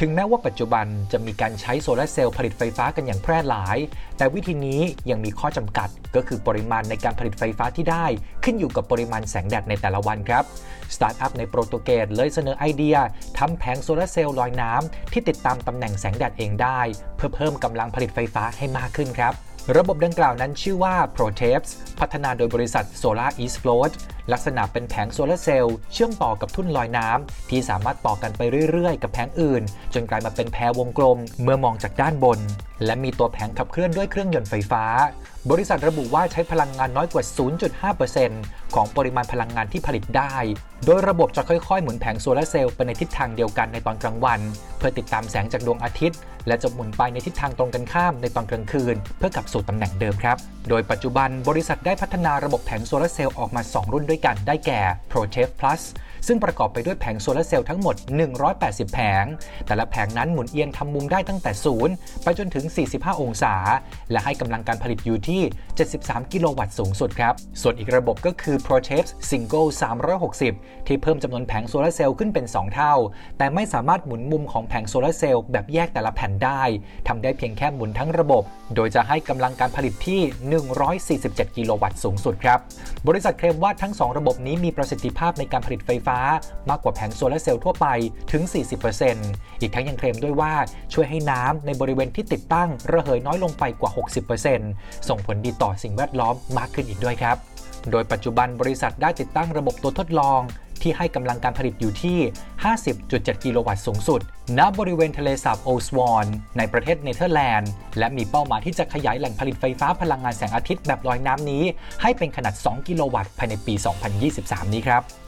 ถึงแม้ว่าปัจจุบันจะมีการใช้โซลาร์เซลล์ผลิตไฟฟ้ากันอย่างแพร่หลาย แต่วิธีนี้ยังมีข้อจำกัด ก็คือปริมาณในการผลิตไฟฟ้าที่ได้ ขึ้นอยู่กับปริมาณแสงแดดในแต่ละวันครับ สตาร์ทอัพในโปรตุเกสเลยเสนอไอเดียทำแผงโซลาร์เซลล์ลอยน้ำที่ติดตามตำแหน่งแสงแดดเองได้ เพื่อเพิ่มกำลังผลิตไฟฟ้าให้มากขึ้นครับ ระบบดังกล่าวนั้นชื่อว่า Protevus พัฒนาโดยบริษัท SolarisFloat ลักษณะเป็นแผงโซลาร์เซลล์เชื่อมต่อกับทุ่นลอยน้ำที่สามารถต่อกันไปเรื่อยๆ กับแผงอื่น จนกลายมาเป็นแพรวงกลมเมื่อมองจากด้านบนและมีตัวแผงขับเคลื่อนด้วยเครื่องยนต์ไฟฟ้า บริษัทระบุว่าใช้พลังงานน้อยกว่า 0.5%ของปริมาณพลังงานที่ผลิตได้ โดยระบบจะค่อยๆ หมุนแผงโซลาร์เซลล์ไปในทิศทางเดียวกันในตอนกลางวัน เพื่อติดตามแสงจากดวงอาทิตย์ และจะหมุนไปในทิศทางตรงกันข้ามในตอนกลางคืน เพื่อกลับสู่ตำแหน่งเดิมครับ โดยปัจจุบันบริษัทได้พัฒนาระบบแผงโซลาร์เซลล์ออกมา 2 รุ่นด้วยกันได้แก่ Protevus Plus ซึ่งประกอบไปด้วยแผงโซลาร์เซลล์ทั้งหมด 180 แผง แต่ละแผงนั้นหมุนเอียงทำมุมได้ตั้งแต่ 0 ไปจนถึง 45 องศา และให้กำลังการผลิตอยู่ที่73 กิโลวัตต์สูงสุดครับ ส่วนอีกระบบก็คือ Protevus Single 360 ที่เพิ่มจำนวนแผงโซลาร์เซลล์ขึ้นเป็น 2 เท่า แต่ไม่สามารถหมุนมุมของแผงโซลาร์เซลล์แบบแยกแต่ละแผ่นได้ทำได้เพียงแค่หมุนทั้งระบบ โดยจะให้กำลังการผลิตที่ 147 กิโลวัตต์สูงสุดครับ บริษัทเคลมว่าทั้ง 2 ระบบนี้มีประสิทธิภาพในการผลิตไฟฟ้า มากกว่าแผงโซลาร์เซลล์ทั่วไปถึง 40%อีกทั้งยังเคลมด้วยว่าช่วยให้น้ำในบริเวณที่ติดตั้งระเหยน้อยลงไปกว่า 60%ส่งผลดีตต่อสิ่งแวดล้อมมากขึ้นอีกด้วยครับ โดยปัจจุบันบริษัทได้ติดตั้งระบบตัวทดลอง ที่ให้กำลังการผลิตอยู่ที่ 50.7 กิโลวัตต์สูงสุด ณ บริเวณทะเลสาบโอสวอนในประเทศเนเธอร์แลนด์ และมีเป้าหมายที่จะขยายแหล่งผลิตไฟฟ้าพลังงานแสงอาทิตย์แบบลอยน้ำนี้ ให้เป็นขนาด 2 กิโลวัตต์ภายในปี 2023 นี้ครับ